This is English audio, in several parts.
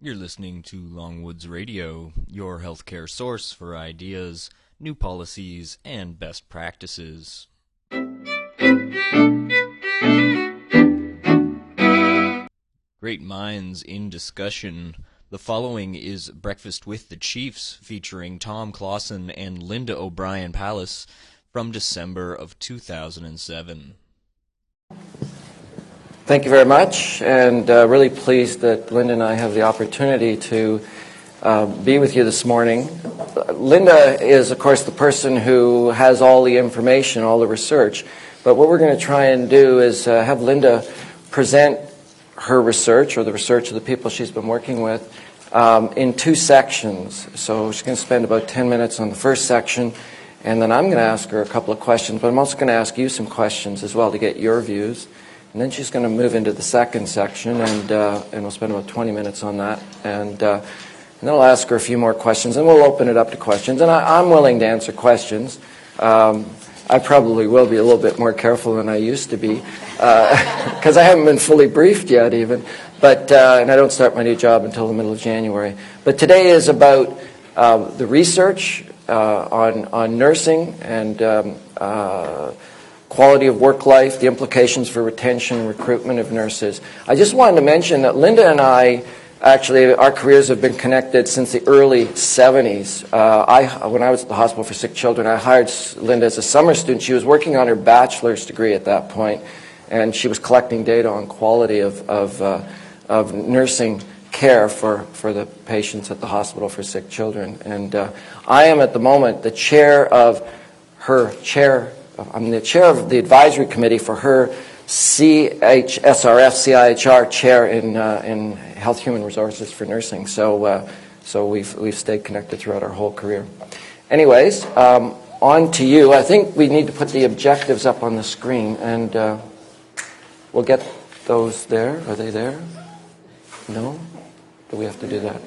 You're listening to Longwoods Radio, your healthcare source for ideas, new policies, and best practices. Great minds in discussion. The following is Breakfast with the Chiefs featuring Tom Closson and Linda O'Brien Pallas from December of 2007. Thank you very much, and uh, really pleased that Linda and I have the opportunity to uh, be with you this morning. Linda is, of course, the person who has all the information, all the research, but what we're going to try and do is uh, have Linda present her research or the research of the people she's been working with um, in two sections. So she's going to spend about 10 minutes on the first section, and then I'm going to ask her a couple of questions, but I'm also going to ask you some questions as well to get your views. And then she's going to move into the second section, and, uh, and we'll spend about 20 minutes on that. And, uh, and then I'll ask her a few more questions, and we'll open it up to questions. And I, am willing to answer questions. Um, I probably will be a little bit more careful than I used to be because uh, I haven't been fully briefed yet, even. But uh, and I don't start my new job until the middle of January. But today is about uh, the research uh, on on nursing and um, quality of work life, the implications for retention and recruitment of nurses. I just wanted to mention that Linda and I Actually, our careers have been connected since the early 70s. Uh, I, when I was at the Hospital for Sick Children, I hired Linda as a summer student. She was working on her bachelor's degree at that point, and she was collecting data on quality of, of, uh, of nursing care for, for the patients at the Hospital for Sick Children. And uh, I am at the moment the chair of her chair, I'm the chair of the advisory committee for her CHSRF, CIHR chair in, uh, in Health Human Resources for Nursing. So, uh, so we've, we've stayed connected throughout our whole career. Anyways, um, on to you. I think we need to put the objectives up on the screen, and uh, we'll get those there. Are they there? No? Do we have to do that?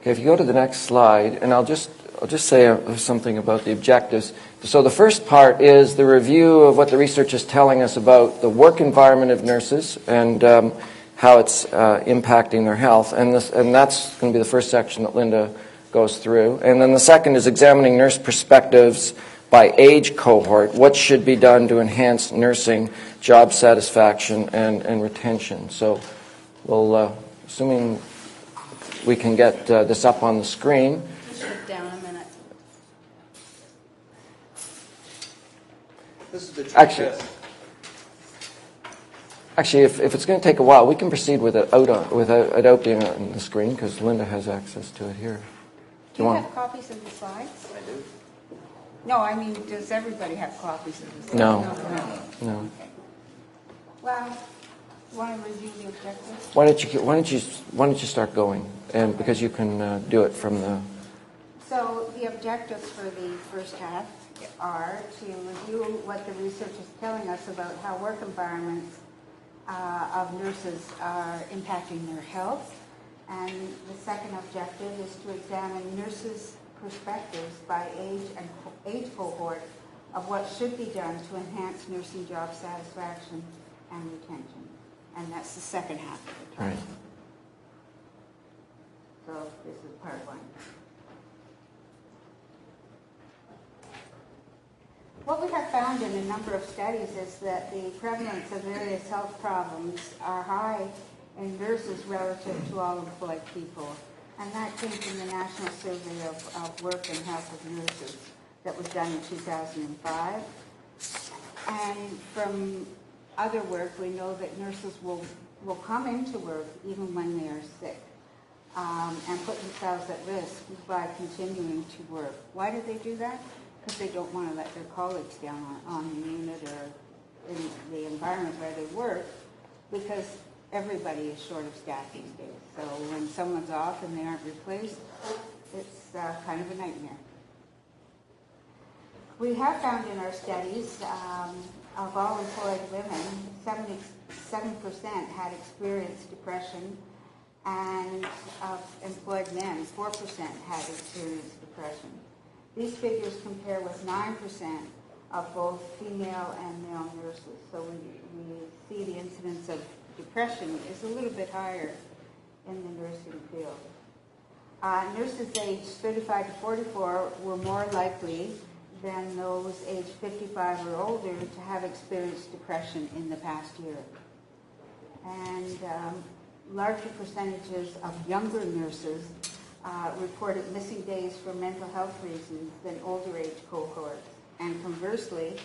Okay, if you go to the next slide, and I'll just I'll just say uh, something about the objectives. So the first part is the review of what the research is telling us about the work environment of nurses and um, how it's uh, impacting their health. And, this, and that's going to be the first section that Linda goes through. And then the second is examining nurse perspectives by age cohort. What should be done to enhance nursing job satisfaction and, and retention? So we'll, uh, assuming we can get uh, this up on the screen. This is the actually, actually, if, if it's going to take a while, we can proceed with it out without, without being on the screen because Linda has access to it here. Do, Do you, want? have copies of the slides? I do. No, I mean, does everybody have copies of the slides? No. No. no. Okay. Well, want to review the objectives? Why don't you Why don't you Why don't you start going? And because you can uh, do it from the. So the objectives for the first half are to review what the research is telling us about how work environments uh, of nurses are impacting their health. And the second objective is to examine nurses' perspectives by age and age cohort of what should be done to enhance nursing job satisfaction and retention. And that's the second half of the talk. Right. So this is part one. What we have found in a number of studies is that the prevalence of various health problems are high in nurses relative to all employed people. And that came from the National Survey of, of Work and Health of Nurses that was done in 2005. And from other work, we know that nurses will, will come into work even when they are sick um, and put themselves at risk by continuing to work. Why do they do that? Because they don't want to let their colleagues down on, on the unit or in the environment where they work because everybody is short of staff these days. So when someone's off and they aren't replaced, it's uh, kind of a nightmare. We have found in our studies um, of all employed women, 77% had experienced depression, and of employed men, 4% had experienced depression. These figures compare with 9% of both female and male nurses. So we, see the incidence of depression is a little bit higher in the nursing field. Uh, nurses aged 35 to 44 were more likely than those aged 55 or older to have experienced depression in the past year. And um, larger percentages of younger nurses reported missing days for mental health reasons than older age cohorts. And conversely,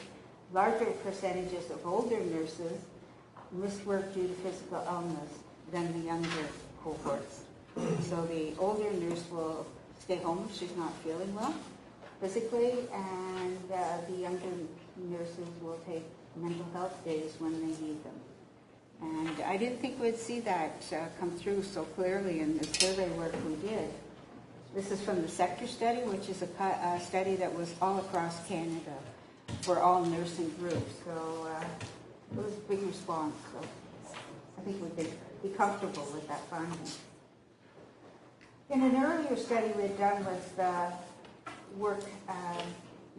larger percentages of older nurses missed work due to physical illness than the younger cohorts. So the older nurse will stay home if she's not feeling well physically, and uh, the younger nurses will take mental health days when they need them. And I didn't think we'd see that uh, come through so clearly in the survey work we did. This is from the sector study, which is a, study that was all across Canada for all nursing groups. So uh, it was a big response. So I think we could be comfortable with that finding. In an earlier study we had done with uh, work, uh,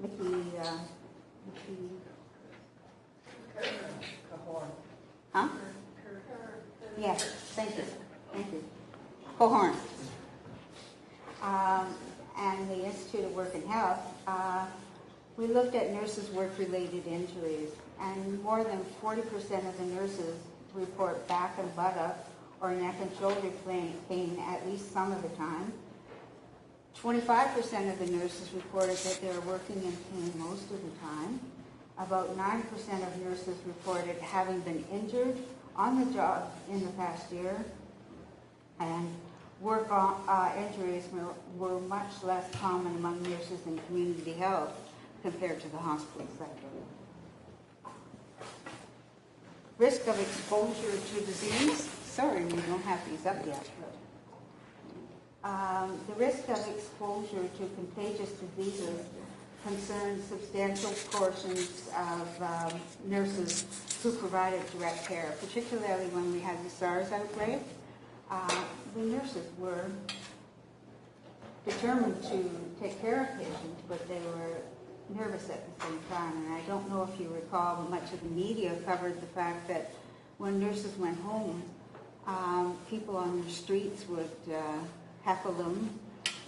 Mickey, uh, Mickey, huh? Yes, thank you, thank you. Cohorn. Um, and the Institute of Work and Health, uh, we looked at nurses' work-related injuries, and more than 40% of the nurses report back and buttock or neck and shoulder pain at least some of the time. 25% of the nurses reported that they were working in pain most of the time. About 9% of nurses reported having been injured on the job in the past year. And work uh, injuries were, were much less common among nurses in community health compared to the hospital sector. Risk of exposure to disease. Sorry, we don't have these up yet. Um, the risk of exposure to contagious diseases concerns substantial portions of um, nurses who provided direct care, particularly when we had the SARS outbreak. Uh, the nurses were determined to take care of patients, but they were nervous at the same time. And I don't know if you recall, but much of the media covered the fact that when nurses went home, um, people on the streets would uh, heckle them,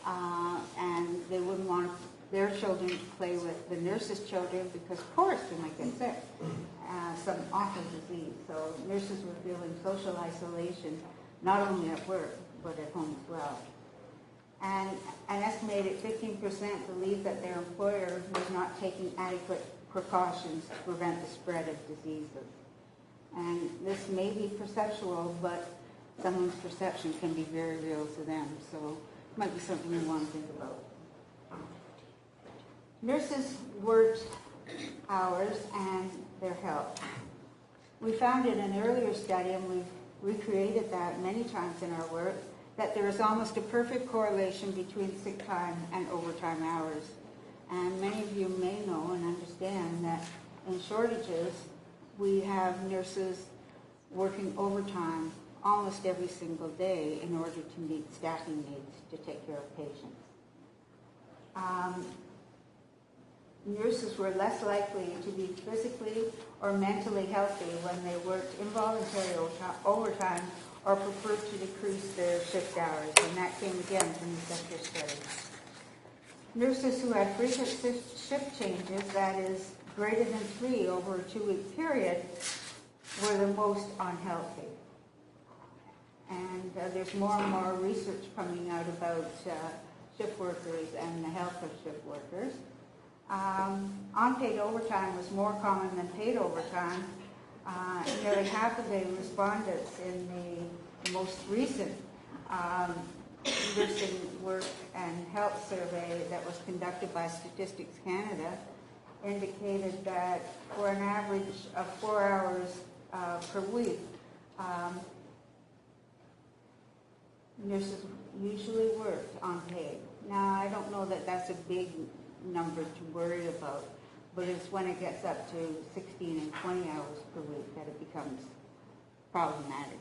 uh, and they wouldn't want their children to play with the nurses' children because, of course, they might get sick, some awful disease. So nurses were feeling social isolation, not only at work, but at home as well. And an estimated 15% believe that their employer was not taking adequate precautions to prevent the spread of diseases. And this may be perceptual, but someone's perception can be very real to them. So it might be something we want to think about. Nurses' worked hours and their health. We found in an earlier study, and we've recreated that many times in our work, that there is almost a perfect correlation between sick time and overtime hours. And many of you may know and understand that in shortages, we have nurses working overtime almost every single day in order to meet staffing needs to take care of patients. Um, nurses were less likely to be physically or mentally healthy when they worked involuntary overtime or preferred to decrease their shift hours, and that came again from the sector study. Nurses who had frequent shift changes, that is, greater than three over a two-week period, were the most unhealthy. And uh, there's more and more research coming out about uh, shift workers and the health of shift workers. Um, unpaid overtime was more common than paid overtime. Uh, nearly half of the respondents in the most recent um, nursing work and health survey that was conducted by Statistics Canada indicated that for an average of four hours uh, per week, um, nurses usually worked unpaid. Now, I don't know that that's a big number to worry about, but it's when it gets up to 16 and 20 hours per week that it becomes problematic.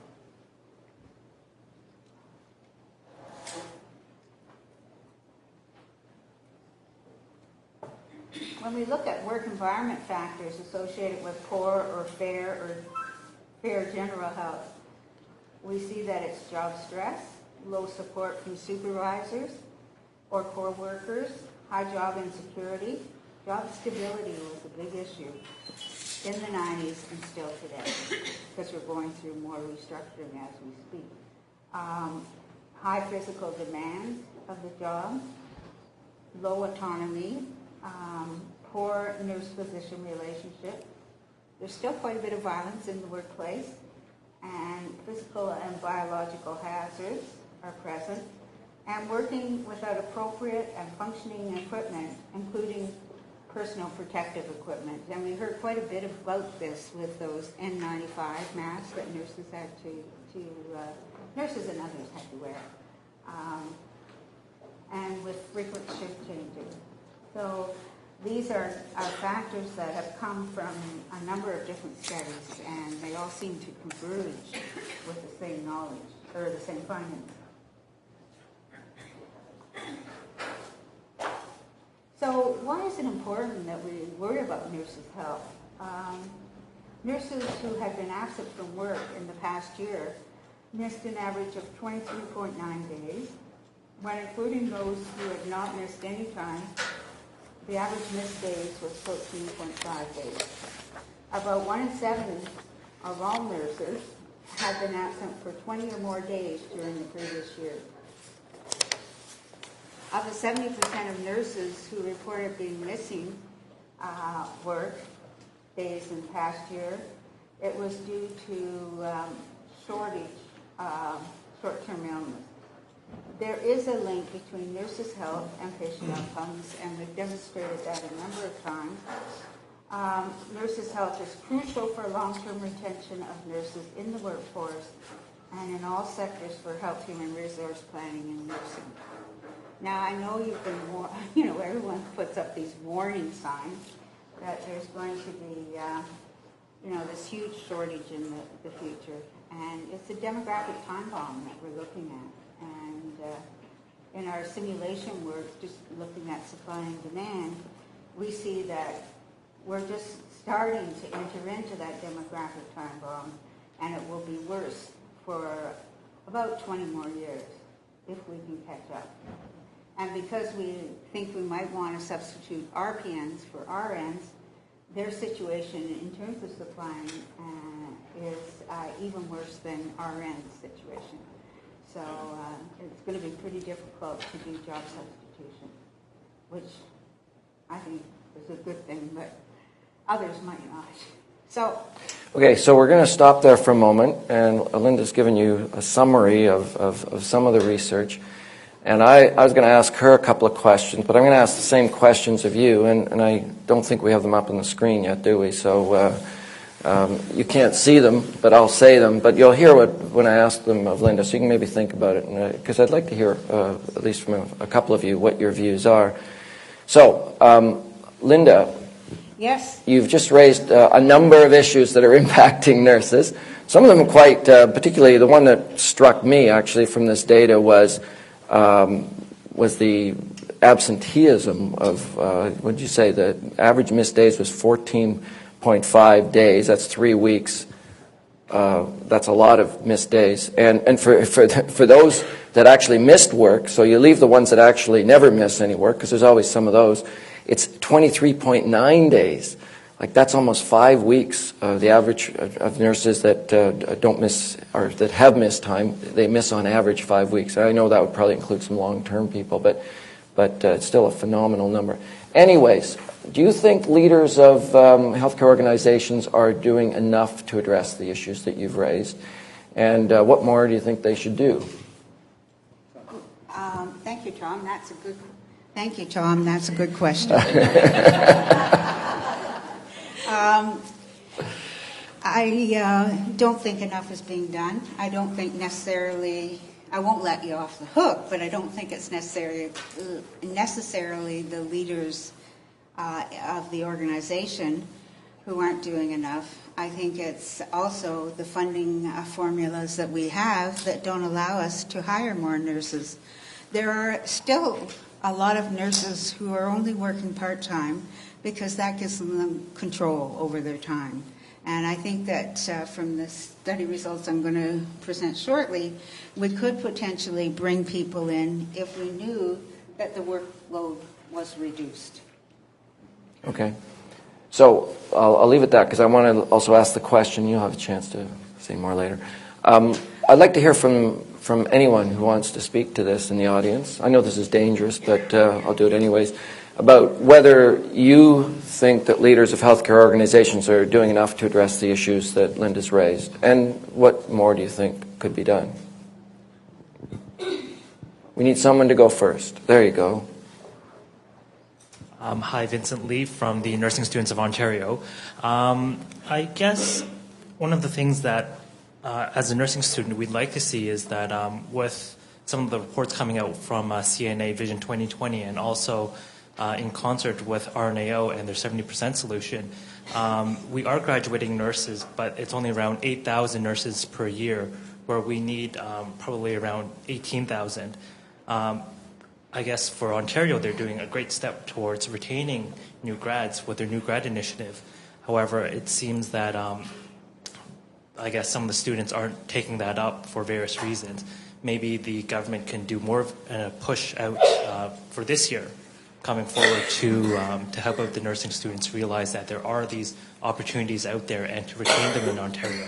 When we look at work environment factors associated with poor or fair or fair general health, We see that it's job stress, low support from supervisors or core high job insecurity. Job stability was a big issue in the 90s and still today because we're going through more restructuring as we speak. Um, high physical demand of the job, low autonomy, um, poor nurse-physician relationship. There's still quite a bit of violence in the workplace, and physical and biological hazards are present. And working without appropriate and functioning equipment, including personal protective equipment. And we heard quite a bit about this with those N95 masks that nurses had to, to uh, nurses and others had to wear. Um, and with frequent shift changes. So these are, are factors that have come from a number of different studies, and they all seem to converge with the same knowledge, or the same findings. So why is it important that we worry about nurses' health? Um, nurses who have been absent from work in the past year missed an average of 23.9 days. When including those who had not missed any time, the average missed days was 14.5 days. About one in seven of all nurses had been absent for 20 or more days during the previous year. Of the 70% of nurses who reported being missing uh, work days in the past year, it was due to um, shortage, uh, short-term illness. There is a link between nurses' health and patient outcomes, and we've demonstrated that a number of times. Um, nurses' health is crucial for long-term retention of nurses in the workforce and in all sectors for health human resource planning and nursing. Now, I know you've been, you know, everyone puts up these warning signs that there's going to be, uh, you know, this huge shortage in the, future. And it's a demographic time bomb that we're looking at. And uh, in our simulation work, just looking at supply and demand, we see that we're just starting to enter into that demographic time bomb, and it will be worse for about 20 more years if we can catch up. And because we think we might want to substitute RPNs for RNs, their situation in terms of supplying uh, is uh, even worse than RN's situation. So uh, it's going to be pretty difficult to do job substitution, which I think is a good thing, but others might not. So. Okay, so we're going to stop there for a moment, and Linda's given you a summary of, of, of some of the research. And I, I was going to ask her a couple of questions, but I'm going to ask the same questions of you, and, and I don't think we have them up on the screen yet, do we? So uh, um, you can't see them, but I'll say them. But you'll hear what when I ask them of Linda, so you can maybe think about it, because I'd like to hear, uh, at least from a, a, couple of you, what your views are. So, um, Linda. Yes. You've just raised uh, a number of issues that are impacting nurses. Some of them quite, uh, particularly the one that struck me actually from this data was um, was the absenteeism of, uh, what did you say, the average missed days was 14.5 days. That's three weeks. Uh, that's a lot of missed days. And, and for, for, for those that actually missed work, so you leave the ones that actually never miss any work, because there's always some of those, it's 23.9 days. Like that's almost five weeks. Uh, the average of nurses that uh, don't miss or that have missed time, they miss on average five weeks. I know that would probably include some long-term people, but but uh, it's still a phenomenal number. Anyways, do you think leaders of um, healthcare organizations are doing enough to address the issues that you've raised? And uh, what more do you think they should do? Um, thank you, Tom. That's a good. Thank you, Tom. That's a good question. Um, I uh, don't think enough is being done. I don't think necessarily. I won't let you off the hook, but I don't think it's necessarily necessarily the leaders uh, of the organization who aren't doing enough. I think it's also the funding uh, formulas that we have that don't allow us to hire more nurses. There are still a lot of nurses who are only working part time because that gives them control over their time. And I think that uh, from the study results I'm going to present shortly, we could potentially bring people in if we knew that the workload was reduced. Okay. So I'll, I'll leave it at that because I want to also ask the question. You'll have a chance to say more later. Um, I'd like to hear from, from anyone who wants to speak to this in the audience. I know this is dangerous, but uh, I'll do it anyways. About whether you think that leaders of healthcare organizations are doing enough to address the issues that Linda's raised, and what more do you think could be done? We need someone to go first. There you go. Um, hi, Vincent Lee from the Nursing Students of Ontario. Um, I guess one of the things that, uh, as a nursing student, we'd like to see is that um, with some of the reports coming out from uh, CNA Vision 2020 and also uh, in concert with RNAO and their 70% solution, um, we are graduating nurses, but it's only around 8,000 nurses per year, where we need um, probably around 18,000. Um, I guess for Ontario, they're doing a great step towards retaining new grads with their new grad initiative. However, it seems that um, I guess some of the students aren't taking that up for various reasons. Maybe the government can do more of a push out uh, for this year, coming forward to um, to help out the nursing students realize that there are these opportunities out there and to retain them in Ontario.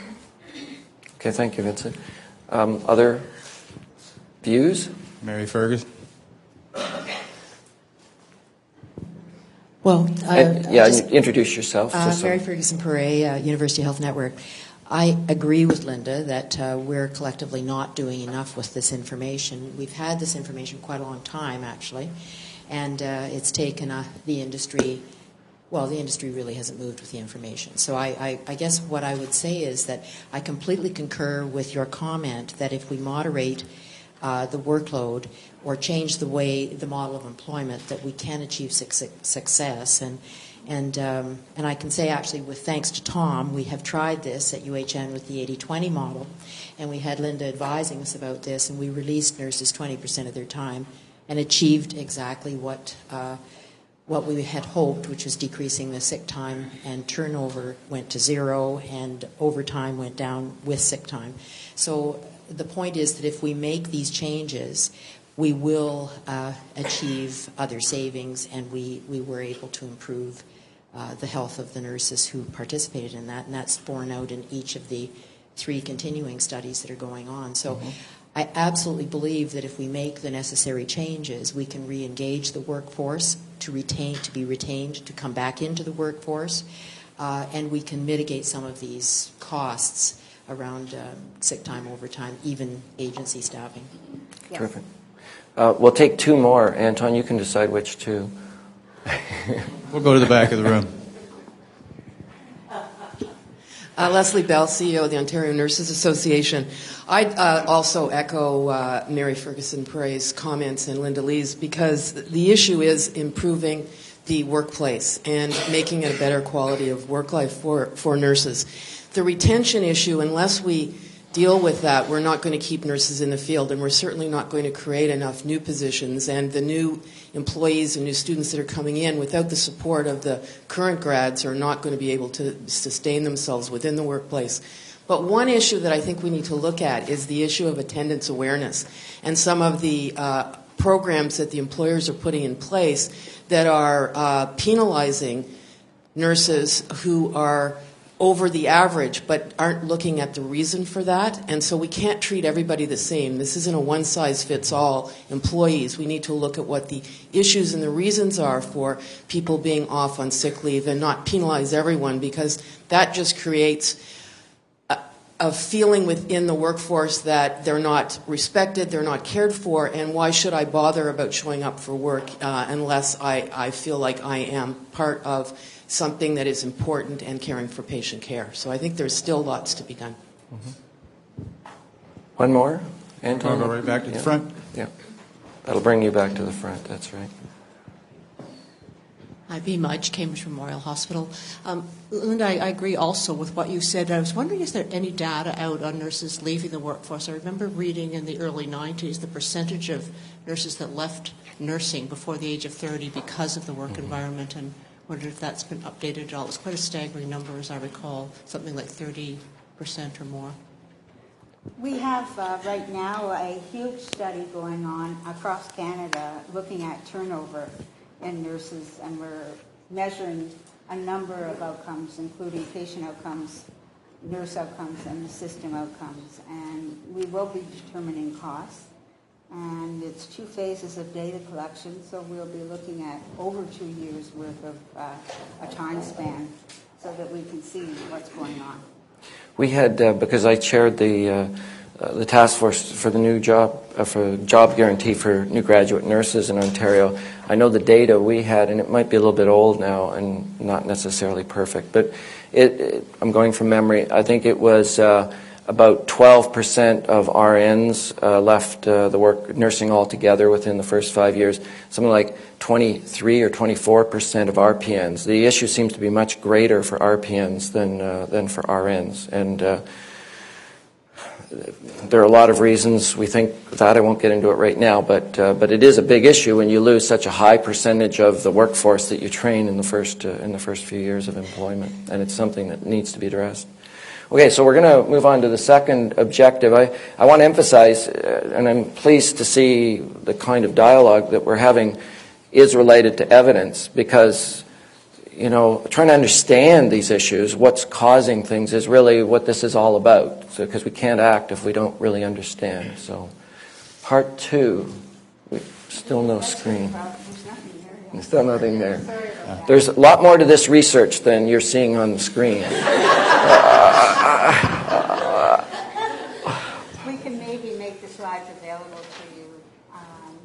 Okay, thank you, Vincent. Um, other views? Mary Ferguson. Well, uh, And- yeah, just- introduce yourself. Uh, just so- Mary Ferguson Paré, uh, University Health Network. I agree with Linda that uh, we're collectively not doing enough with this information. We've had this information quite a long time, actually, and uh, it's taken uh, the industry. Well, the industry really hasn't moved with the information. So I, I, I guess what I would say is that I completely concur with your comment that if we moderate uh, the workload or change the way the model of employment, that we can achieve suc- success. And and um, and I can say actually, with thanks to Tom, we have tried this at UHN with the 80-20 model, and we had Linda advising us about this, and we released nurses 20% of their time, and achieved exactly what. Uh, what we had hoped, which was decreasing the sick time, and turnover went to zero, and overtime went down with sick time. So the point is that if we make these changes, we will uh, achieve other savings, and we, we were able to improve uh, the health of the nurses who participated in that, and that's borne out in each of the three continuing studies that are going on. So I absolutely believe that if we make the necessary changes, we can re-engage the workforce to retain, to be retained, to come back into the workforce, uh, and we can mitigate some of these costs around uh, sick time, overtime, even agency staffing. Yes. Terrific. Uh, we'll take two more. Anton, you can decide which two. We'll go to the back of the room. Uh, Leslie Bell, CEO of the Ontario Nurses Association. I'd uh, also echo uh, Mary Ferguson Paré's comments and Linda Lee's because the issue is improving the workplace and making it a better quality of work life for, for nurses. The retention issue, unless we deal with that, we're not going to keep nurses in the field, and we're certainly not going to create enough new positions. And the new employees and new students that are coming in, without the support of the current grads, are not going to be able to sustain themselves within the workplace. But one issue that I think we need to look at is the issue of attendance awareness and some of the uh, programs that the employers are putting in place that are uh, penalizing nurses who are over the average but aren't looking at the reason for that. And so we can't treat everybody the same. This isn't a one size fits all employees. We need to look at what the issues and the reasons are for people being off on sick leave and not penalize everyone because that just creates a, a feeling within the workforce that they're not respected, they're not cared for, and why should I bother about showing up for work uh, unless I, I feel like I am part of something that is important and caring for patient care. So I think there's still lots to be done. One more? I'll Anton? go right back to the Yeah. front. Yeah. That'll bring you back to the front. That's right. Hi, B. Mudge, Cambridge Memorial Hospital. Um, Linda, I, I agree also with what you said. I was wondering, is there any data out on nurses leaving the workforce? I remember reading in the early 90s the percentage of nurses that left nursing before the age of 30 because of the work environment and wondered if that's been updated at all. It's quite a staggering number, as I recall, something like 30% or more. We have uh, right now a huge study going on across Canada looking at turnover in nurses, and we're measuring a number of outcomes, including patient outcomes, nurse outcomes, and the system outcomes. And we will be determining costs. And it's two phases of data collection, so we'll be looking at over two years' worth of uh, a time span so that we can see what's going on. We had, uh, because I chaired the, uh, uh, the task force for the new job, uh, for job guarantee for new graduate nurses in Ontario, I know the data we had, and it might be a little bit old now and not necessarily perfect, but it, it, I'm going from memory. I think it was uh, about 12% of RNs uh, left uh, the work nursing altogether within the first five years. Something like 23 or 24% of RPNs. The issue seems to be much greater for RPNs than uh, than for RNs, and uh, there are a lot of reasons we think that. I won't get into it right now, but uh, but it is a big issue when you lose such a high percentage of the workforce that you train in the first uh, in the first few years of employment, and it's something that needs to be addressed. Okay, so we're going to move on to the second objective. I, I want to emphasize, uh, and I'm pleased to see the kind of dialogue that we're having is related to evidence because, you know, trying to understand these issues, what's causing things, is really what this is all about. So, because we can't act if we don't really understand. So, part two, we, still no screen. There's still nothing there. There's a lot more to this research than you're seeing on the screen. We can maybe make the slides available to you um,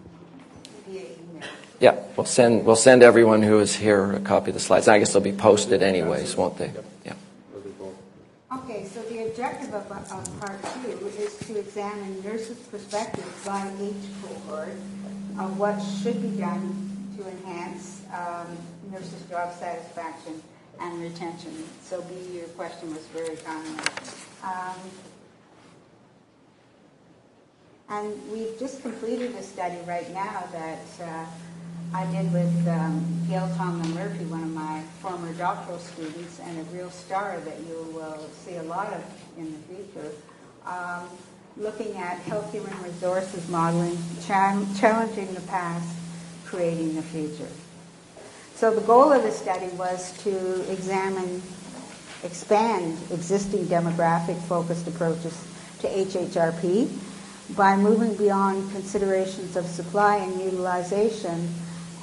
via email. Yeah, we'll send we'll send everyone who is here a copy of the slides. I guess they'll be posted anyways, won't they? Yeah. Okay, so the objective of, of part two is to examine nurses' perspectives by age cohort of what should be done to enhance um, nurses' job satisfaction and retention. So, B, your question was very timely. Um, and we've just completed a study right now that uh, I did with um, Gail Tomblin Murphy, one of my former doctoral students, and a real star that you will see a lot of in the future. Um, looking at health human resources modeling, challenging the past, creating the future. So the goal of the study was to examine, expand existing demographic-focused approaches to HHRP by moving beyond considerations of supply and utilization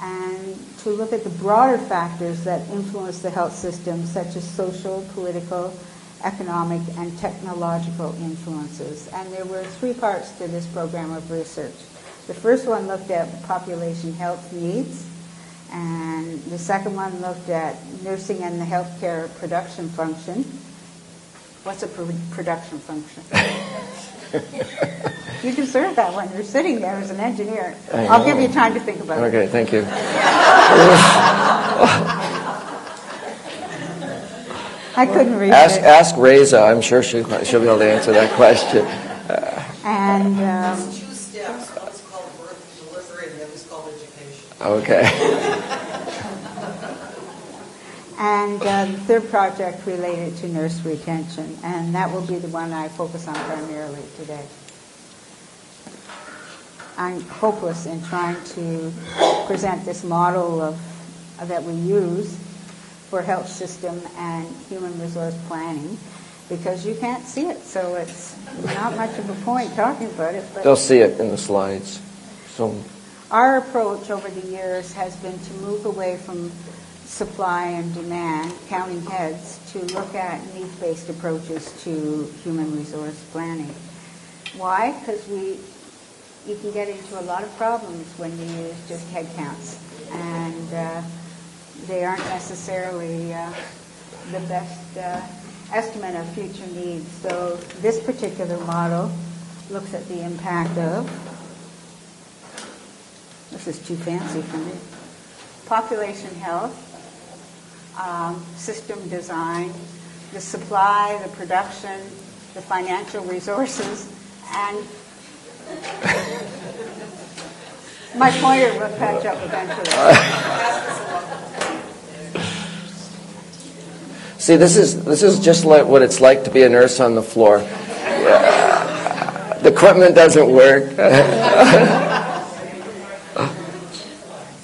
and to look at the broader factors that influence the health system, such as social, political, economic, and technological influences. And there were three parts to this program of research. The first one looked at population health needs. And the second one looked at nursing and the healthcare production function. What's a pr- production function? you deserve that one. You're sitting there as an engineer. I'll give you time to think about okay, it. Okay, thank you. I couldn't read ask, it. Ask Reza. I'm sure she'll, she'll be able to answer that question. and um, two steps. One is called birth and delivery, and the other is called education. Okay. and uh, the third project related to nurse retention, and that will be the one I focus on primarily today. I'm hopeless in trying to present this model of uh, that we use for health system and human resource planning because you can't see it, so it's not much of a point talking about it. But They'll see it in the slides. So our approach over the years has been to move away from supply and demand, counting heads, to look at needs-based approaches to human resource planning. Why? Because we you can get into a lot of problems when you use just head counts, and uh, they aren't necessarily uh, the best uh, estimate of future needs. So this particular model looks at the impact of, this is too fancy for me, population health, um, system design, the supply, the production, the financial resources, and my pointer will catch up eventually. See, this is this is just like what it's like to be a nurse on the floor. The equipment doesn't work.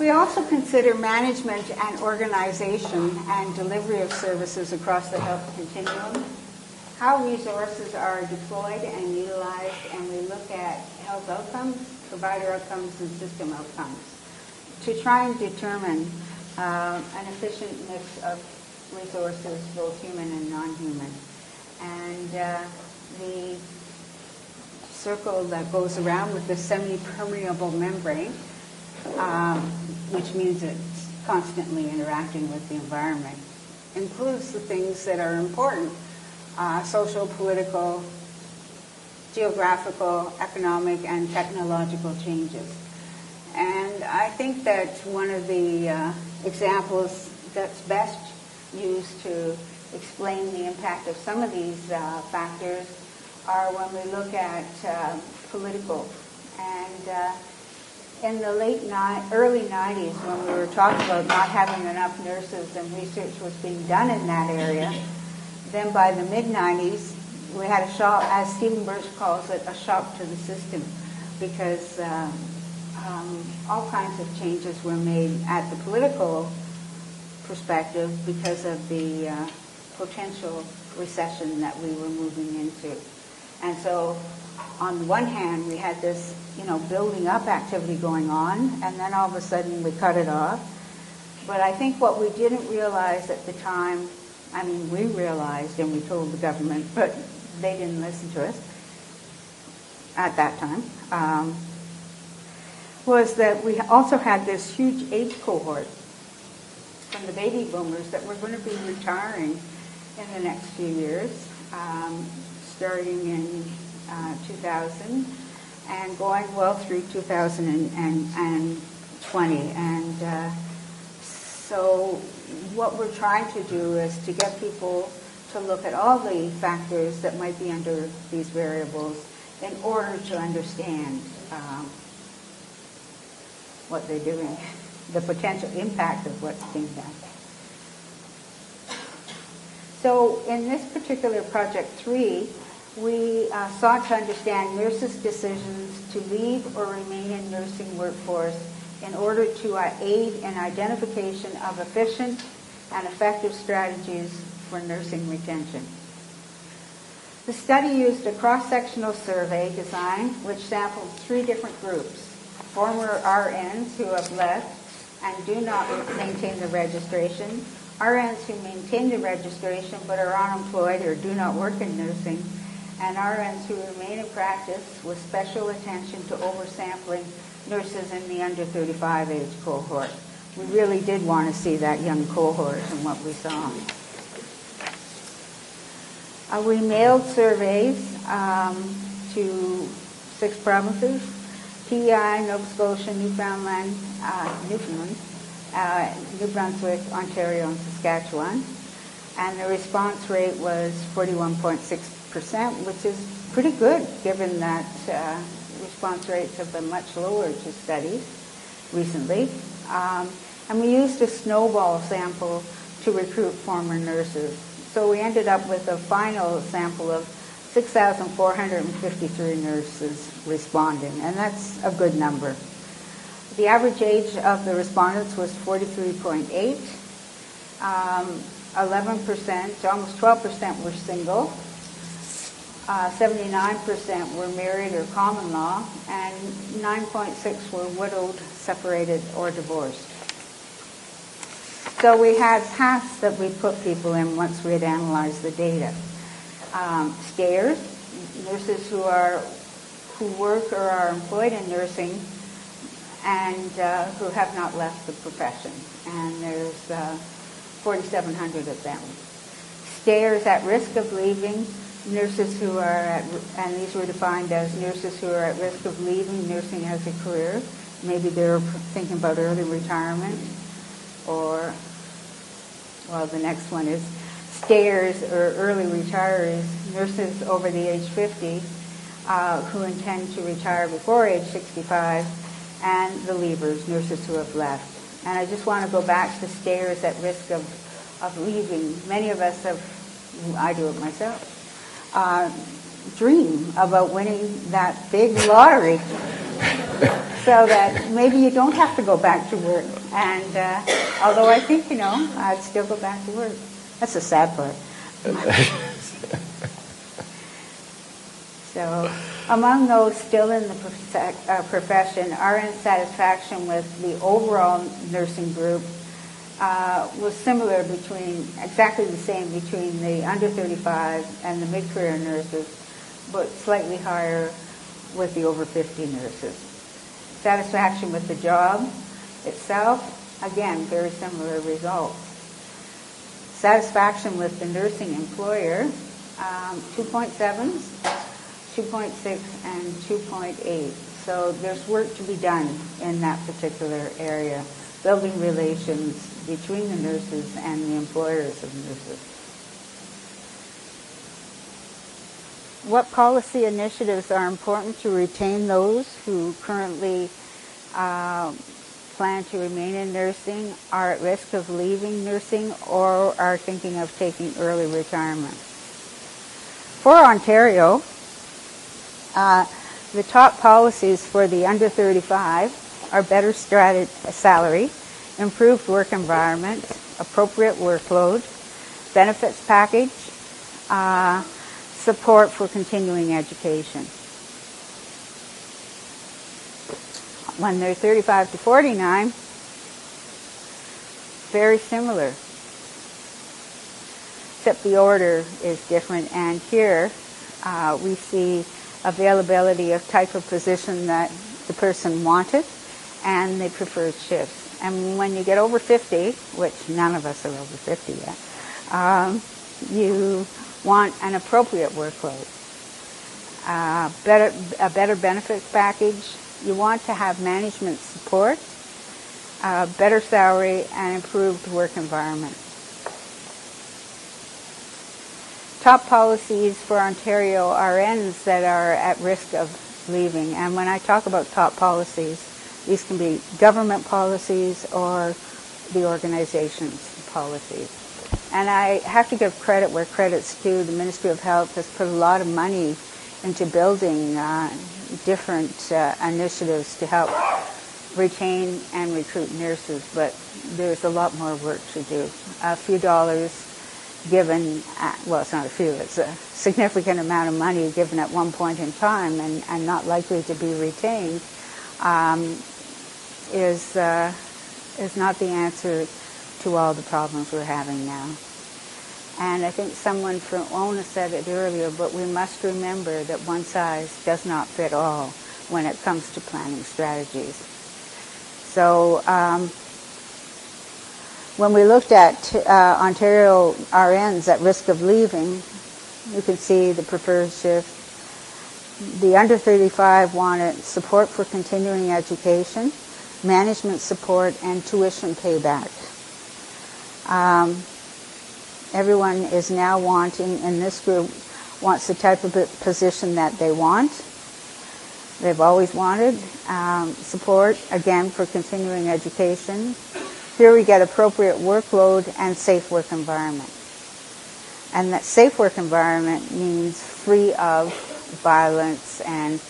We also consider management and organization and delivery of services across the health continuum, how resources are deployed and utilized, and we look at health outcomes, provider outcomes, and system outcomes to try and determine uh, an efficient mix of resources, both human and non-human. And uh, the circle that goes around with the semi-permeable membrane, um, which means it's constantly interacting with the environment, includes the things that are important, uh, social, political, geographical, economic, and technological changes. And I think that one of the uh, examples that's best used to explain the impact of some of these uh, factors are when we look at uh, political. And uh, in the late ni- early 90s, when we were talking about not having enough nurses and research was being done in that area, then by the mid 90s, we had a shock, as Stephen Birch calls it, a shock to the system, because um, um, all kinds of changes were made at the political perspective because of the uh, potential recession that we were moving into. And so, on the one hand, we had this, you know, building up activity going on, and then all of a sudden we cut it off. But I think what we didn't realize at the time, I mean, we realized and we told the government, but they didn't listen to us at that time, um, was that we also had this huge age cohort from the baby boomers that were going to be retiring in the next few years, um, starting in uh, 2000 and going well through 2020. And uh, so what we're trying to do is to get people to look at all the factors that might be under these variables in order to understand um, what they're doing, the potential impact of what's being done. So in this particular project three, we uh, sought to understand nurses' decisions to leave or remain in nursing workforce in order to uh, aid in identification of efficient and effective strategies for nursing retention. The study used a cross-sectional survey design which sampled three different groups. Former RNs who have left and do not maintain the registration, RNs who maintain the registration but are unemployed or do not work in nursing, and RNs who remain in practice with special attention to oversampling nurses in the under 35 age cohort. We really did want to see that young cohort and what we saw. Uh, we mailed surveys um, to six provinces, PEI, Nova Scotia, Newfoundland, uh, Newfoundland, uh, New Brunswick, Ontario, and Saskatchewan. And the response rate was 41.6%, which is pretty good given that uh, response rates have been much lower to studies recently. Um, and we used a snowball sample to recruit former nurses. So we ended up with a final sample of 6,453 nurses responding, and that's a good number. The average age of the respondents was 43.8. Um, 11%, almost 12% were single. Uh, 79% were married or common law, and 9.6 were widowed, separated, or divorced. So we had paths that we put people in once we had analyzed the data. Um, stayers, nurses who are who work or are employed in nursing and uh, who have not left the profession, and there's uh, 4,700 of them. Stayers at risk of leaving, nurses who are at, and these were defined as nurses who are at risk of leaving nursing as a career. Maybe they're thinking about early retirement, or well, the next one is stayers or early retirees, nurses over the age 50 uh, who intend to retire before age 65, and the leavers, nurses who have left. And I just want to go back to stayers at risk of of leaving. Many of us have, I do it myself, uh, dream about winning that big lottery so that maybe you don't have to go back to work. And uh, although I think, you know, I'd still go back to work. That's the sad part. so among those still in the profe- uh, profession, RN satisfaction with the overall nursing group uh, was similar between, exactly the same between the under 35 and the mid-career nurses, but slightly higher with the over 50 nurses. Satisfaction with the job itself, again, very similar results. Satisfaction with the nursing employer, um, 2.7s, 2.6, and 2.8. So there's work to be done in that particular area, building relations between the nurses and the employers of nurses. What policy initiatives are important to retain those who currently uh, plan to remain in nursing, are at risk of leaving nursing, or are thinking of taking early retirement? For Ontario, uh, the top policies for the under 35 are better strated salary, improved work environment, appropriate workload, benefits package, uh, support for continuing education. When they're 35 to 49, very similar, except the order is different. And here uh, we see availability of type of position that the person wanted and they preferred shifts. And when you get over 50, which none of us are over 50 yet, um, you want an appropriate workload, uh, better, a better benefits package. You want to have management support, uh, better salary, and improved work environment. Top policies for Ontario RNs that are at risk of leaving. And when I talk about top policies, these can be government policies or the organization's policies. And I have to give credit where credit's due. The Ministry of Health has put a lot of money into building uh, different uh, initiatives to help retain and recruit nurses, but there's a lot more work to do. A few dollars given, at, well, it's not a few, it's a significant amount of money given at one point in time and, and not likely to be retained um, is, uh, is not the answer to all the problems we're having now. And I think someone from ONA said it earlier, but we must remember that one size does not fit all when it comes to planning strategies. So um, when we looked at uh, Ontario RNs at risk of leaving, you can see the preferred shift. The under 35 wanted support for continuing education, management support, and tuition payback. Um, everyone is now wanting, in this group, wants the type of position that they want. They've always wanted um, support, again, for continuing education. Here we get appropriate workload and safe work environment. And that safe work environment means free of violence and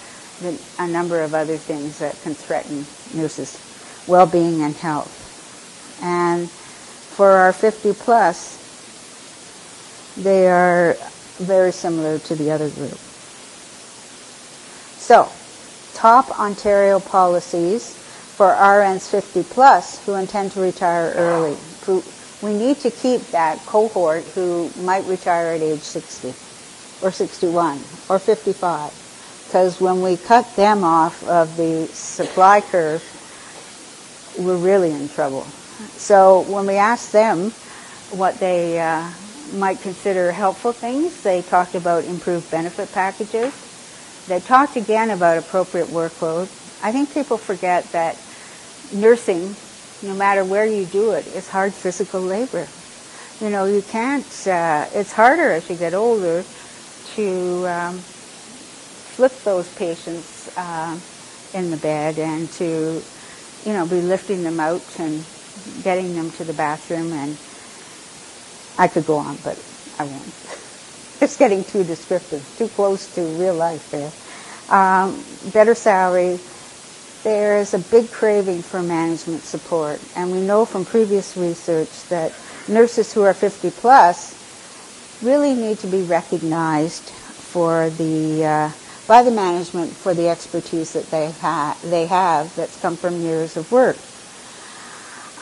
a number of other things that can threaten nurses' well-being and health. And for our 50 plus, they are very similar to the other group. So, top Ontario policies for RNs 50 plus who intend to retire early. We need to keep that cohort who might retire at age 60 or 61 or 55 because when we cut them off of the supply curve, we're really in trouble. So when we asked them what they uh, might consider helpful things, they talked about improved benefit packages. They talked again about appropriate workload. I think people forget that nursing, no matter where you do it, is hard physical labor. You know, you can't, uh, it's harder as you get older to um, flip those patients uh, in the bed and to, you know, be lifting them out and getting them to the bathroom and I could go on, but I won't. It's getting too descriptive, too close to real life there. Um, better salary. There is a big craving for management support, and we know from previous research that nurses who are 50 plus really need to be recognized for the uh, by the management for the expertise that they they have that's come from years of work.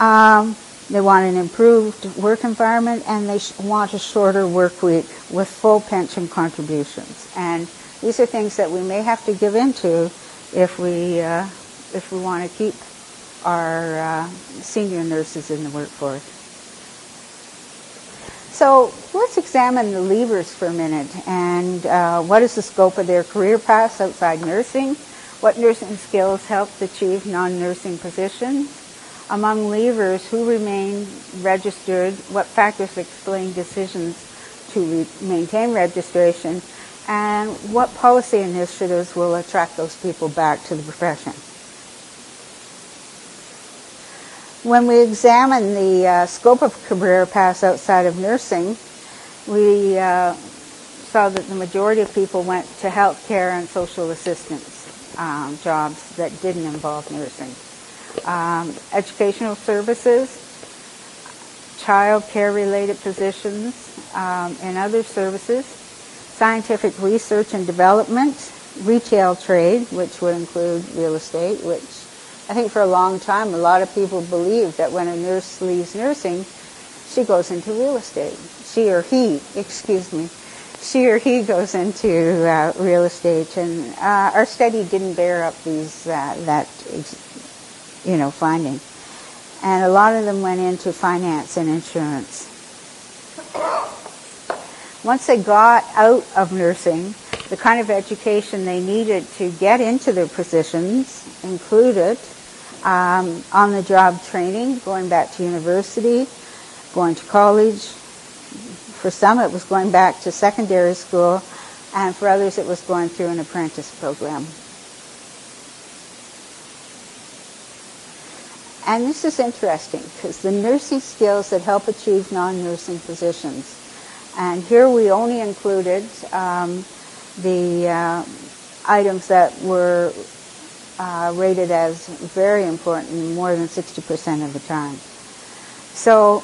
Um, they want an improved work environment and they sh- want a shorter work week with full pension contributions. And these are things that we may have to give into if we uh, if we want to keep our uh, senior nurses in the workforce. So let's examine the leavers for a minute and uh, what is the scope of their career paths outside nursing? What nursing skills helped achieve non-nursing positions? Among leavers who remain registered, what factors explain decisions to re- maintain registration, and what policy initiatives will attract those people back to the profession? When we examine the uh, scope of career paths outside of nursing, we uh, saw that the majority of people went to healthcare and social assistance um, jobs that didn't involve nursing. Um, educational services, child care related positions, um, and other services, scientific research and development, retail trade, which would include real estate, which I think for a long time a lot of people believed that when a nurse leaves nursing, she goes into real estate. She or he, excuse me, she or he goes into uh, real estate, and uh, our study didn't bear up these uh, that you know finding, and a lot of them went into finance and insurance. Once they got out of nursing, the kind of education they needed to get into their positions included um, on-the-job training, going back to university, going to college. For some, it was going back to secondary school, and for others, it was going through an apprentice program. And this is interesting because the nursing skills that help achieve non-nursing positions. And here we only included um, the uh, items that were uh, rated as very important more than 60% of the time. So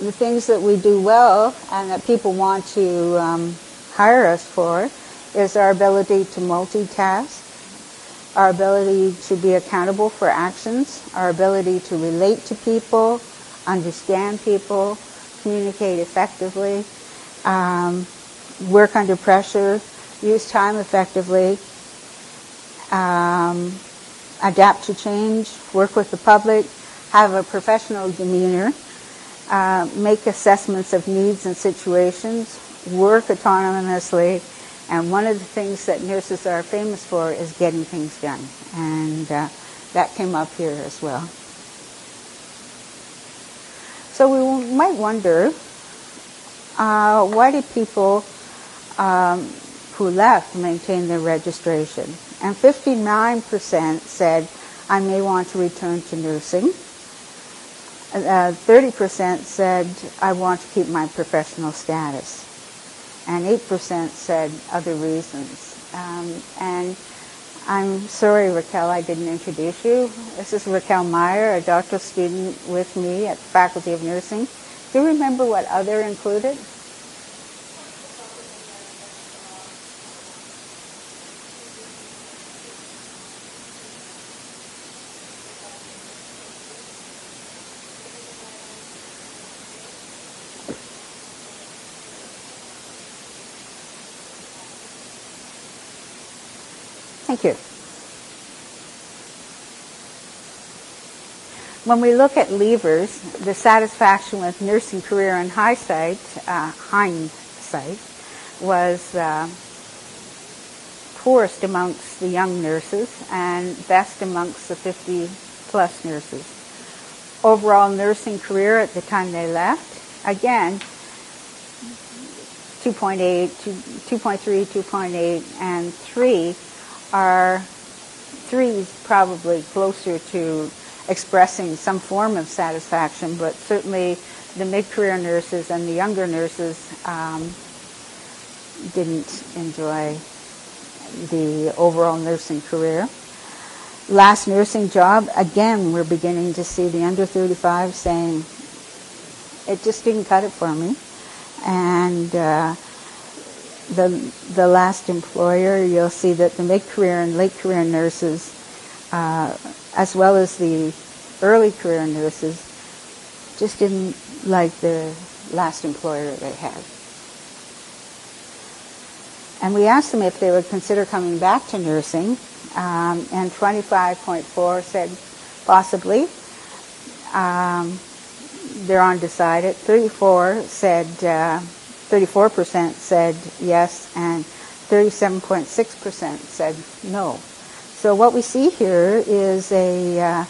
the things that we do well and that people want to um, hire us for is our ability to multitask, our ability to be accountable for actions, our ability to relate to people, understand people, communicate effectively, um, work under pressure, use time effectively, um, adapt to change, work with the public, have a professional demeanor, uh, make assessments of needs and situations, work autonomously, and one of the things that nurses are famous for is getting things done. And uh, that came up here as well. So we might wonder, uh, why did people um, who left maintain their registration? And 59% said, I may want to return to nursing. Uh, 30% said, I want to keep my professional status. And 8% said other reasons. Um, and I'm sorry, Raquel, I didn't introduce you. This is Raquel Meyer, a doctoral student with me at the Faculty of Nursing. Do you remember what other included? Thank you. When we look at levers, the satisfaction with nursing career in hindsight, uh, hindsight was uh, poorest amongst the young nurses and best amongst the 50 plus nurses. Overall nursing career at the time they left, again, 2.8, 2.3, 2.8, and 3 are three probably closer to expressing some form of satisfaction, but certainly the mid-career nurses and the younger nurses um, didn't enjoy the overall nursing career. Last nursing job, again, we're beginning to see the under 35 saying, it just didn't cut it for me. And uh, the, the last employer, you'll see that the mid-career and late career nurses, uh, as well as the early career nurses, just didn't like the last employer they had. And we asked them if they would consider coming back to nursing, um, and 25.4 said possibly. Um, they're undecided. 34 said, uh, 34% said yes, and 37.6% said no. So what we see here is a uh,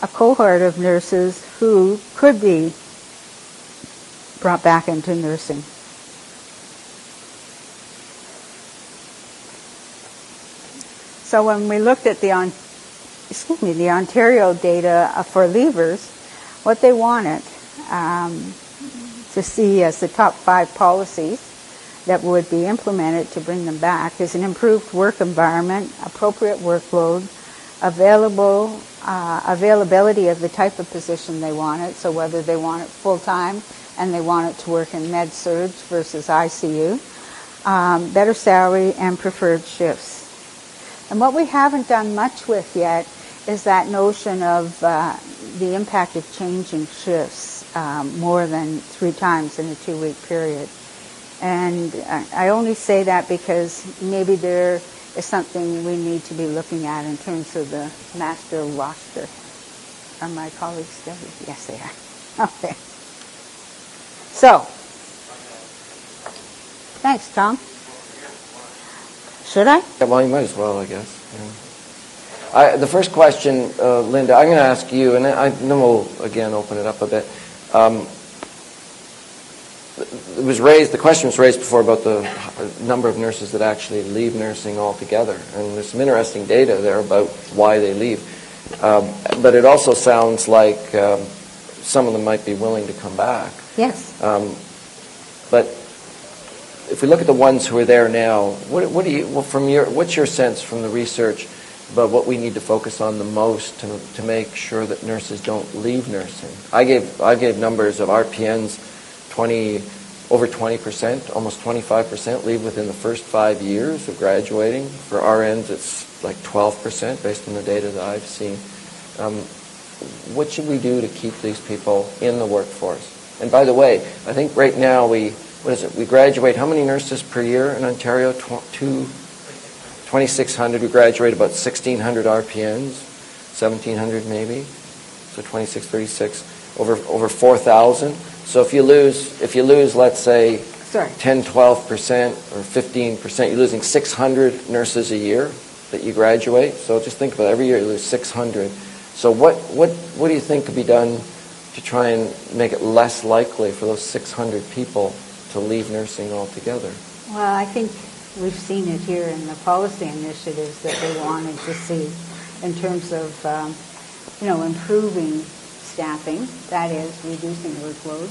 a cohort of nurses who could be brought back into nursing. So when we looked at the on, excuse me the Ontario data for leavers, what they wanted um, to see as the top five policies that would be implemented to bring them back is an improved work environment, appropriate workload, available uh, availability of the type of position they wanted. So whether they want it full time and they want it to work in med surge versus ICU, um, better salary and preferred shifts. And what we haven't done much with yet is that notion of uh, the impact of changing shifts um, more than three times in a two-week period. And I only say that because maybe there is something we need to be looking at in terms of the master roster. Are my colleagues there? Yes, they are. Okay. So, thanks, Tom. Should I? Yeah, well, you might as well, I guess. Yeah. I, the first question, uh, Linda, I'm going to ask you, and I, then we'll again open it up a bit. Um, it was raised. The question was raised before about the number of nurses that actually leave nursing altogether, and there's some interesting data there about why they leave. Um, but it also sounds like um, some of them might be willing to come back. Yes. Um, but if we look at the ones who are there now, what, what do you, well, from your, what's your sense from the research about what we need to focus on the most to, to make sure that nurses don't leave nursing? I gave, I gave numbers of RPNs, 20, over 20%, almost 25% leave within the first five years of graduating. For RNs, it's like 12% based on the data that I've seen. Um, what should we do to keep these people in the workforce? And by the way, I think right now we what is it? We graduate how many nurses per year in Ontario? Two, 2,600. We graduate about 1,600 RPNs, 1,700 maybe. So 2636, over over 4,000. So if you lose, if you lose, let's say, Sorry. 10, 12 percent or 15 percent, you're losing 600 nurses a year that you graduate. So just think about it. every year you lose 600. So what what what do you think could be done to try and make it less likely for those 600 people to leave nursing altogether? Well, I think we've seen it here in the policy initiatives that they wanted to see in terms of, um, you know, improving staffing, that is, reducing workload.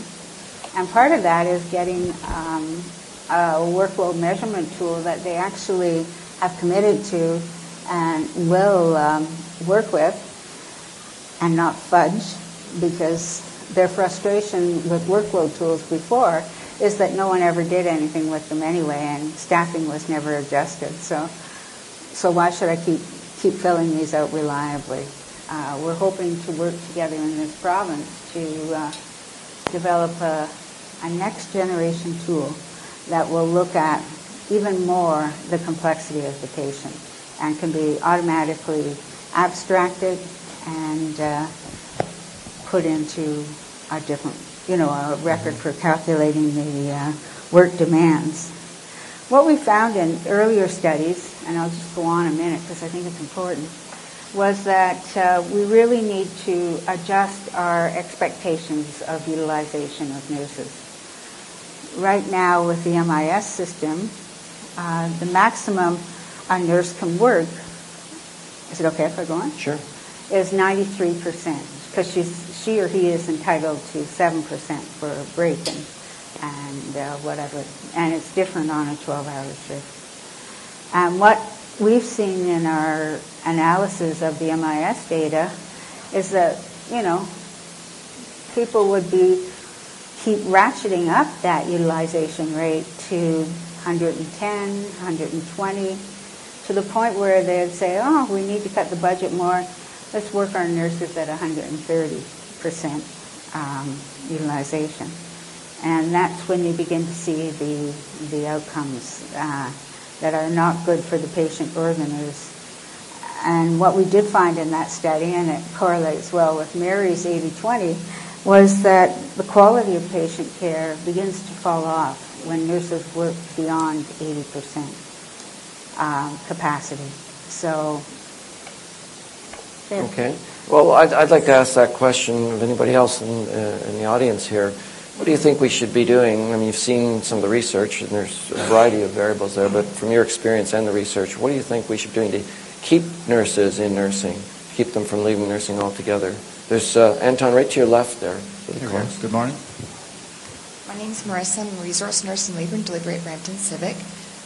And part of that is getting um, a workload measurement tool that they actually have committed to and will um, work with and not fudge because their frustration with workload tools before is that no one ever did anything with them anyway, and staffing was never adjusted. So, so why should I keep keep filling these out reliably? Uh, we're hoping to work together in this province to uh, develop a, a next generation tool that will look at even more the complexity of the patient and can be automatically abstracted and uh, put into a different you know, a record for calculating the uh, work demands. What we found in earlier studies, and I'll just go on a minute because I think it's important, was that uh, we really need to adjust our expectations of utilization of nurses. Right now with the MIS system, uh, the maximum a nurse can work, is it okay if I go on? Sure. Is 93%. because she's, she or he is entitled to 7% for break and, and uh, whatever, and it's different on a 12-hour shift. And what we've seen in our analysis of the MIS data is that, you know, people would be keep ratcheting up that utilization rate to 110, 120, to the point where they'd say, oh, we need to cut the budget more. Let's work our nurses at 130% um, utilization. And that's when you begin to see the, the outcomes uh, that are not good for the patient or the nurse. And what we did find in that study, and it correlates well with Mary's 80-20, was that the quality of patient care begins to fall off when nurses work beyond 80% um, capacity. So, there. Okay. Well, I'd, I'd like to ask that question of anybody else in, uh, in the audience here. What do you think we should be doing? I mean, you've seen some of the research, and there's a variety of variables there, but from your experience and the research, what do you think we should be doing to keep nurses in nursing, keep them from leaving nursing altogether? There's uh, Anton right to your left there. Good morning. My name is Marissa. I'm a resource nurse in labor and delivery at Brampton Civic.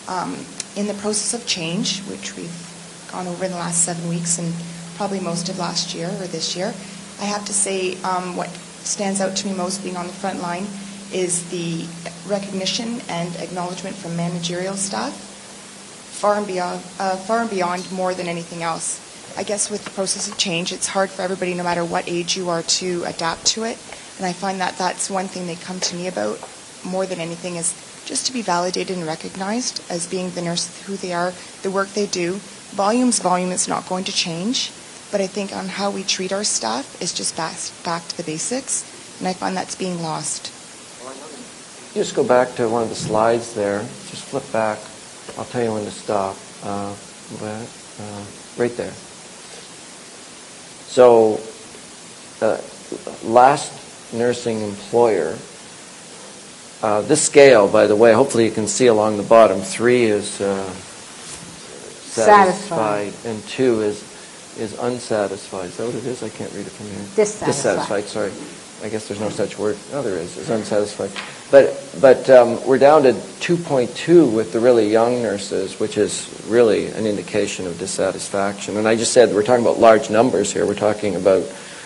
Um, in the process of change, which we've gone over in the last seven weeks and probably most of last year or this year, I have to say um, what stands out to me most being on the front line is the recognition and acknowledgement from managerial staff, far and beyond, uh, far and beyond more than anything else. I guess with the process of change, it's hard for everybody, no matter what age you are, to adapt to it. And I find that that's one thing they come to me about more than anything is just to be validated and recognized as being the nurse who they are, the work they do. Volume's volume is not going to change, but I think on how we treat our staff is just back, back to the basics, and I find that's being lost. Just go back to one of the slides there. Just flip back. I'll tell you when to stop. Uh, but, uh, right there. So, uh, last nursing employer. Uh, this scale, by the way, hopefully you can see along the bottom. Three is uh, satisfied, Satisfied. and two is is unsatisfied. Is that what it is? I can't read it from here. Dissatisfied. Dissatisfied. Sorry. I guess there's no such word. No, there is. It's unsatisfied. But but um, we're down to 2.2 with the really young nurses, which is really an indication of dissatisfaction. And I just said we're talking about large numbers here. We're talking about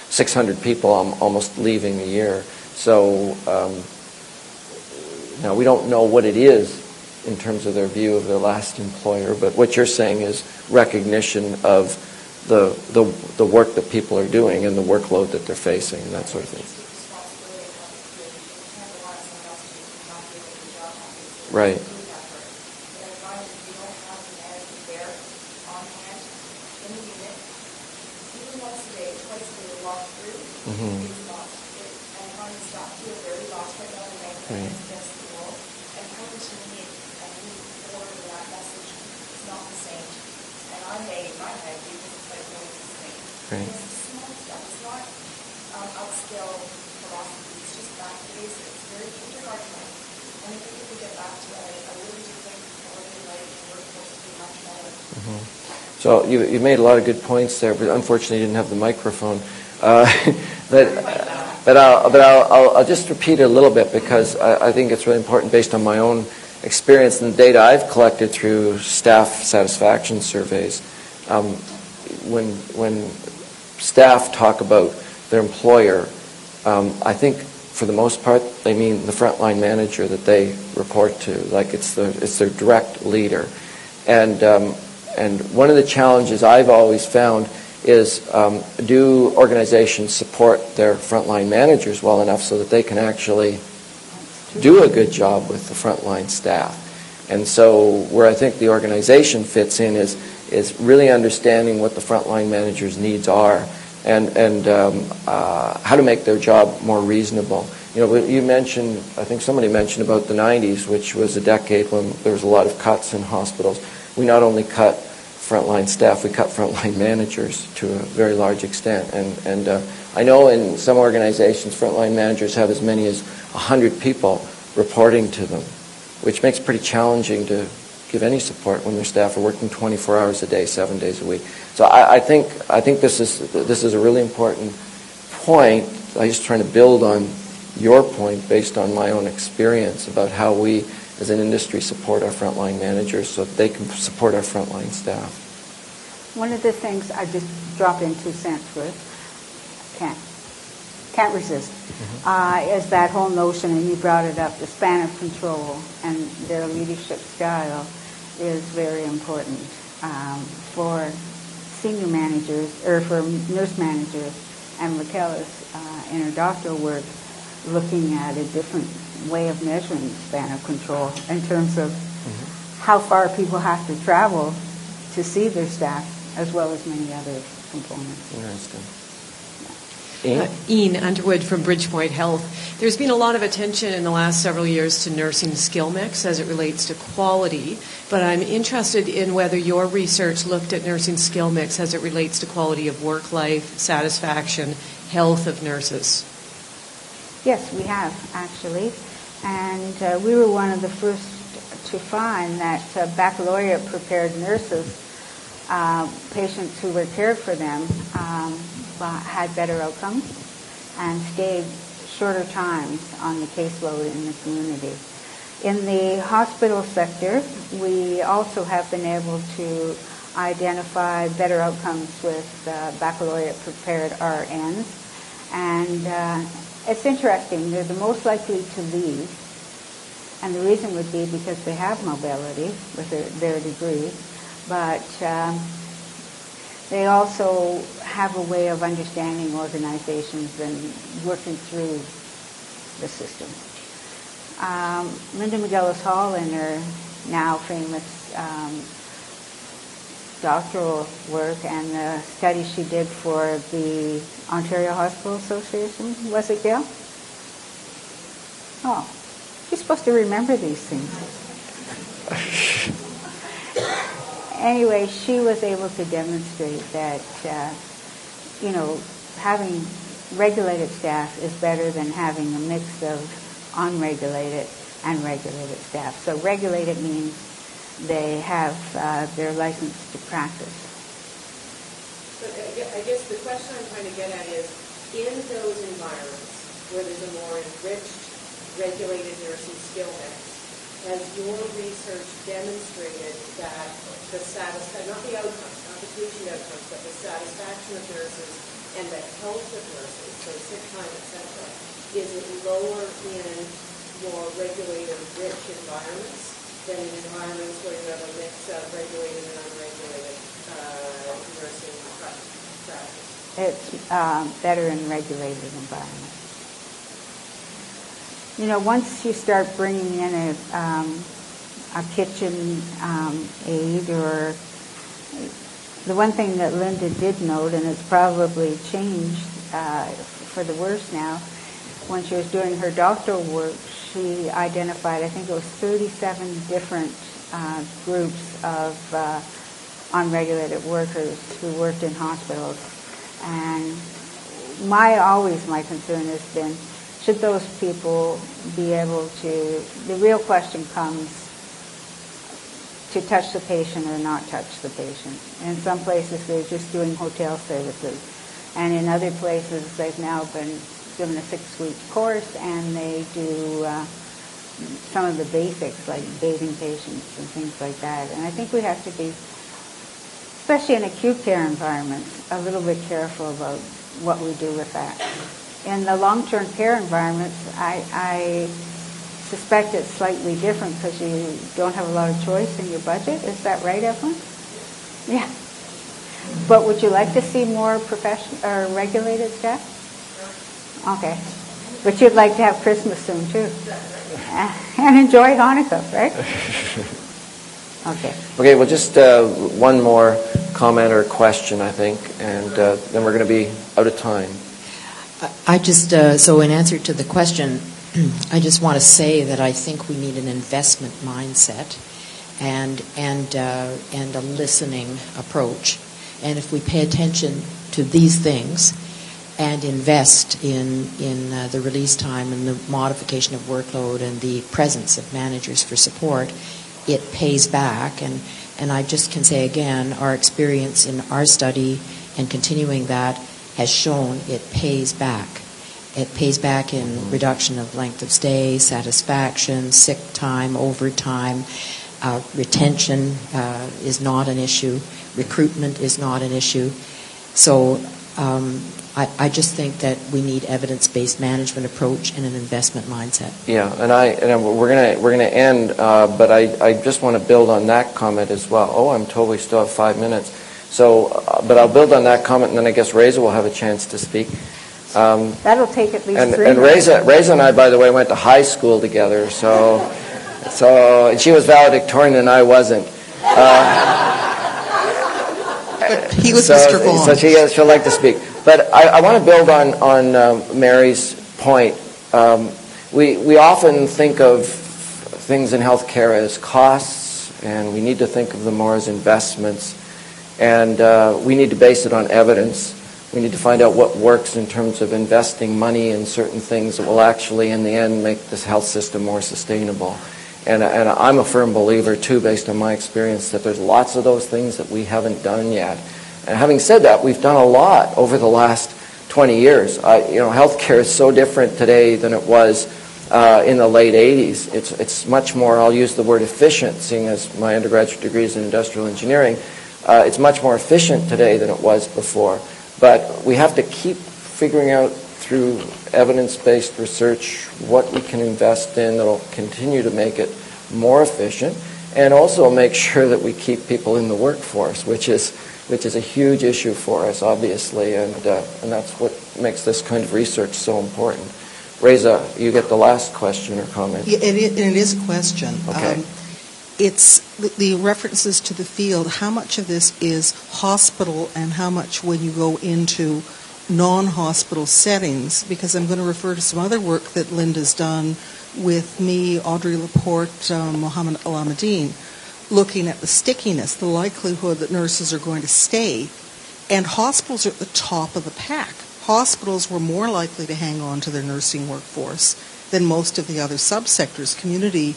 600 people al- almost leaving a year. So um, now we don't know what it is in terms of their view of their last employer, but what you're saying is recognition of the, the, the work that people are doing and the workload that they're facing and that sort of thing. Right. Mhm. So you, you made a lot of good points there, but unfortunately you didn't have the microphone. Uh, but but, I'll, but I'll, I'll, I'll just repeat it a little bit because I, I think it's really important based on my own experience and the data I've collected through staff satisfaction surveys. Um, when, when staff talk about their employer, um, I think for the most part they mean the frontline manager that they report to, like it's, the, it's their direct leader. And um, and one of the challenges I've always found is um, do organizations support their frontline managers well enough so that they can actually do a good job with the frontline staff? And so where I think the organization fits in is, is really understanding what the frontline managers' needs are and, and um, uh, how to make their job more reasonable. You know, you mentioned, I think somebody mentioned about the 90s, which was a decade when there was a lot of cuts in hospitals. We not only cut frontline staff, we cut frontline managers to a very large extent. And, and uh, I know in some organizations, frontline managers have as many as 100 people reporting to them, which makes it pretty challenging to give any support when their staff are working 24 hours a day, seven days a week. So I, I think I think this is this is a really important point, I was trying to build on your point based on my own experience about how we, as an industry, support our frontline managers so that they can support our frontline staff. One of the things I just drop in two cents with, can't, can't resist, uh, is that whole notion, and you brought it up, the span of control and their leadership style is very important um, for senior managers, or for nurse managers, and Raquel is uh, in her doctoral work looking at a different way of measuring span of control in terms of how far people have to travel to see their staff, as well as many other components. Interesting. Uh, Ian? Ian Underwood from Bridgepoint Health. There's been a lot of attention in the last several years to nursing skill mix as it relates to quality, but I'm interested in whether your research looked at nursing skill mix as it relates to quality of work life, satisfaction, health of nurses. Yes, we have, actually. And uh, we were one of the first to find that uh, baccalaureate prepared nurses, uh, patients who were cared for them, um, had better outcomes and stayed shorter times on the caseload in the community. In the hospital sector, we also have been able to identify better outcomes with uh, baccalaureate prepared RNs. And uh, it's interesting, they're the most likely to leave. And the reason would be because they have mobility with their, their degree. But um, they also have a way of understanding organizations and working through the system. Um, Linda McGillis Hall, in her now famous um, doctoral work and the study she did for the Ontario Hospital Association, was it Gail? Oh, you're supposed to remember these things. anyway, she was able to demonstrate that, uh, you know, having regulated staff is better than having a mix of unregulated and regulated staff. So regulated means they have uh, their license to practice. But I guess the question I'm trying to get at is, in those environments where there's a more enriched, regulated nursing skill mix, has your research demonstrated that the satisfaction, not the outcomes, not the patient outcomes, but the satisfaction of nurses and the health of nurses, so sick time, et cetera, is it lower in more regulated, rich environments than in environments where you have a mix of regulated and unregulated uh, nursing practice? It's um, better in regulated environments. You know, once you start bringing in a, um, a kitchen um, aid or the one thing that Linda did note, and it's probably changed uh, for the worse now, when she was doing her doctoral work, she identified, I think it was 37 different uh, groups of uh, unregulated workers who worked in hospitals. And my always my concern has been, should those people be able to, the real question comes to touch the patient or not touch the patient. In some places they're just doing hotel services. And in other places they've now been given a six-week course and they do uh, some of the basics like bathing patients and things like that. And I think we have to be, especially in acute care environments, a little bit careful about what we do with that. In the long-term care environments, I, I suspect it's slightly different because you don't have a lot of choice in your budget. Is that right, Evelyn? Yeah. But would you like to see more profession or regulated staff? Okay. But you'd like to have Christmas soon too. And enjoy Hanukkah, right? Okay. Okay, well, just uh, one more comment or question, I think, and uh, then we're going to be out of time. I just, uh, so in answer to the question, I just want to say that I think we need an investment mindset and, and, uh, and a listening approach. And if we pay attention to these things and invest in, in uh, the release time and the modification of workload and the presence of managers for support, it pays back. And, and I just can say again, our experience in our study and continuing that has shown it pays back. It pays back in reduction of length of stay, satisfaction, sick time, overtime. Uh, retention uh, is not an issue. Recruitment is not an issue. So um, I, I, just think that we need evidence-based management approach and an investment mindset. Yeah, and I and we're gonna we're gonna end, uh, but I, I just want to build on that comment as well. Oh, I'm told we still have five minutes. So, uh, but I'll build on that comment, and then I guess Raisa will have a chance to speak. Um, That'll take at least and, three. And Raisa, Raisa and I, by the way, went to high school together. So, so and she was valedictorian and I wasn't. Uh, he was so, Mr. Vaughn. So she, she'll like to speak. But I, I want to build on on uh, Mary's point. Um, we we often think of things in healthcare as costs, and we need to think of them more as investments. And uh, we need to base it on evidence. We need to find out what works in terms of investing money in certain things that will actually, in the end, make this health system more sustainable. And, and I'm a firm believer, too, based on my experience, that there's lots of those things that we haven't done yet. And having said that, we've done a lot over the last 20 years. I, you know, healthcare is so different today than it was uh, in the late 80s. It's, it's much more, I'll use the word efficient, seeing as my undergraduate degree is in industrial engineering. Uh, it's much more efficient today than it was before. But we have to keep figuring out through evidence-based research what we can invest in that will continue to make it more efficient and also make sure that we keep people in the workforce, which is, which is a huge issue for us, obviously, and, uh, and that's what makes this kind of research so important. Raisa, you get the last question or comment. Yeah, it, it is a question. Okay. Um, it's the, references to the field. How much of this is hospital and how much when you go into non-hospital settings? Because I'm going to refer to some other work that Linda's done with me, Audrey Laporte, um, Mohammed Alameddine, looking at the stickiness, the likelihood that nurses are going to stay. And hospitals are at the top of the pack. Hospitals were more likely to hang on to their nursing workforce than most of the other subsectors. Community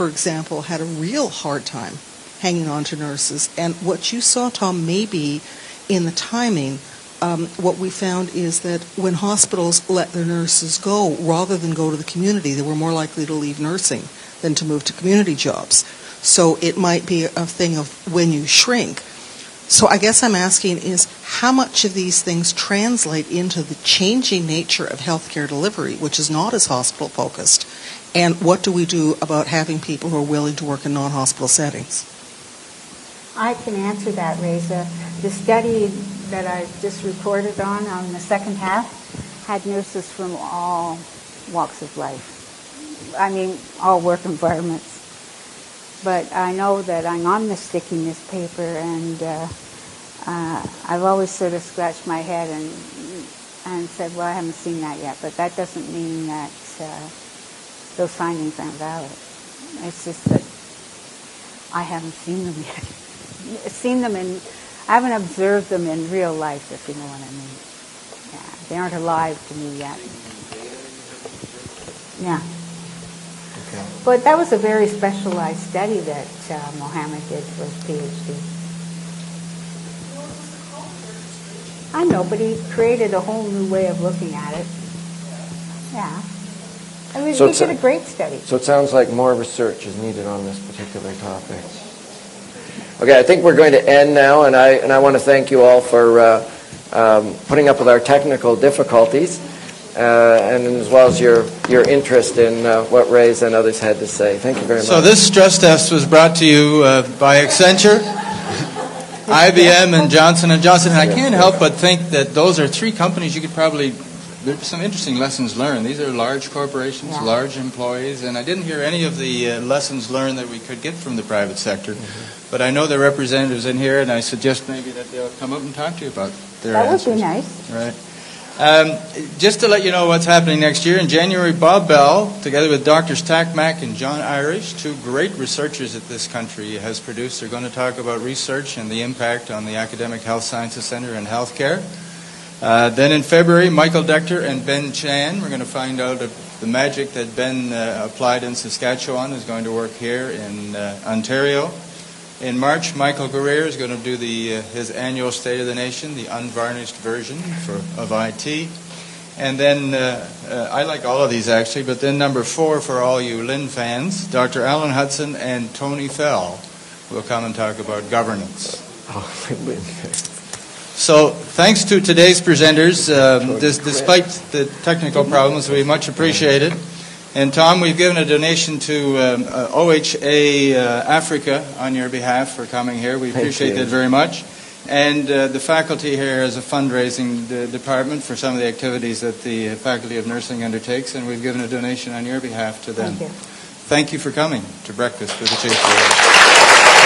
for example, had a real hard time hanging on to nurses. And what you saw, Tom, maybe in the timing, um, what we found is that when hospitals let their nurses go, rather than go to the community, they were more likely to leave nursing than to move to community jobs. So it might be a thing of when you shrink. So I guess I'm asking is how much of these things translate into the changing nature of healthcare delivery, which is not as hospital focused, and what do we do about having people who are willing to work in non-hospital settings? I can answer that, Raisa. The study that I just reported on, on the second half, had nurses from all walks of life. I mean, all work environments. But I know that I'm on the stickiness paper, and uh, uh, I've always sort of scratched my head and and said, well, I haven't seen that yet. But that doesn't mean that uh, those findings aren't valid. It's just that I haven't seen them yet. seen them in, I haven't observed them in real life, if you know what I mean. Yeah, they aren't alive to me yet. Yeah. Okay. But that was a very specialized study that uh, Mohammed did for his PhD. I know, but he created a whole new way of looking at it. Yeah. I mean, so we did a great study. So it sounds like more research is needed on this particular topic. Okay, I think we're going to end now, and I and I want to thank you all for uh, um, putting up with our technical difficulties, and as well as your your interest in uh, what Ray's and others had to say. Thank you very much. So this stress test was brought to you uh, by Accenture. IBM and Johnson and Johnson. And I can't help but think that those are three companies you could probably there's some interesting lessons learned. These are large corporations, yeah. large employees, and I didn't hear any of the uh, lessons learned that we could get from the private sector. Mm-hmm. But I know there are representatives in here, and I suggest maybe that they'll come up and talk to you about their that answers. would be nice. Right. Um, just to let you know what's happening next year, in January, Bob Bell, together with Drs. Tak Mak and John Irish, two great researchers that this country has produced, are going to talk about research and the impact on the Academic Health Sciences Center and healthcare. Uh, then in February, Michael Decter and Ben Chan. We're going to find out if the magic that Ben uh, applied in Saskatchewan is going to work here in uh, Ontario. In March, Michael Guerriere is going to do the, uh, his annual State of the Nation, the unvarnished version for, of IT. And then, uh, uh, I like all of these actually, but then number four for all you Lynn fans, Dr. Alan Hudson and Tony Fell will come and talk about governance. Oh, Lynn. So, thanks to today's presenters, um, dis- despite the technical problems, we much appreciate it. And Tom, we've given a donation to um, uh, OHA uh, Africa on your behalf for coming here. We Thank appreciate you. that very much. And uh, the faculty here has a fundraising d- department for some of the activities that the Faculty of Nursing undertakes, and we've given a donation on your behalf to them. Thank you. Thank you for coming to breakfast with the Chief.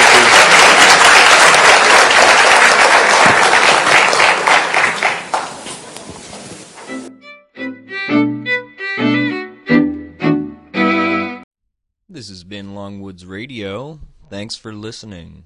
This has been Longwoods Radio. Thanks for listening.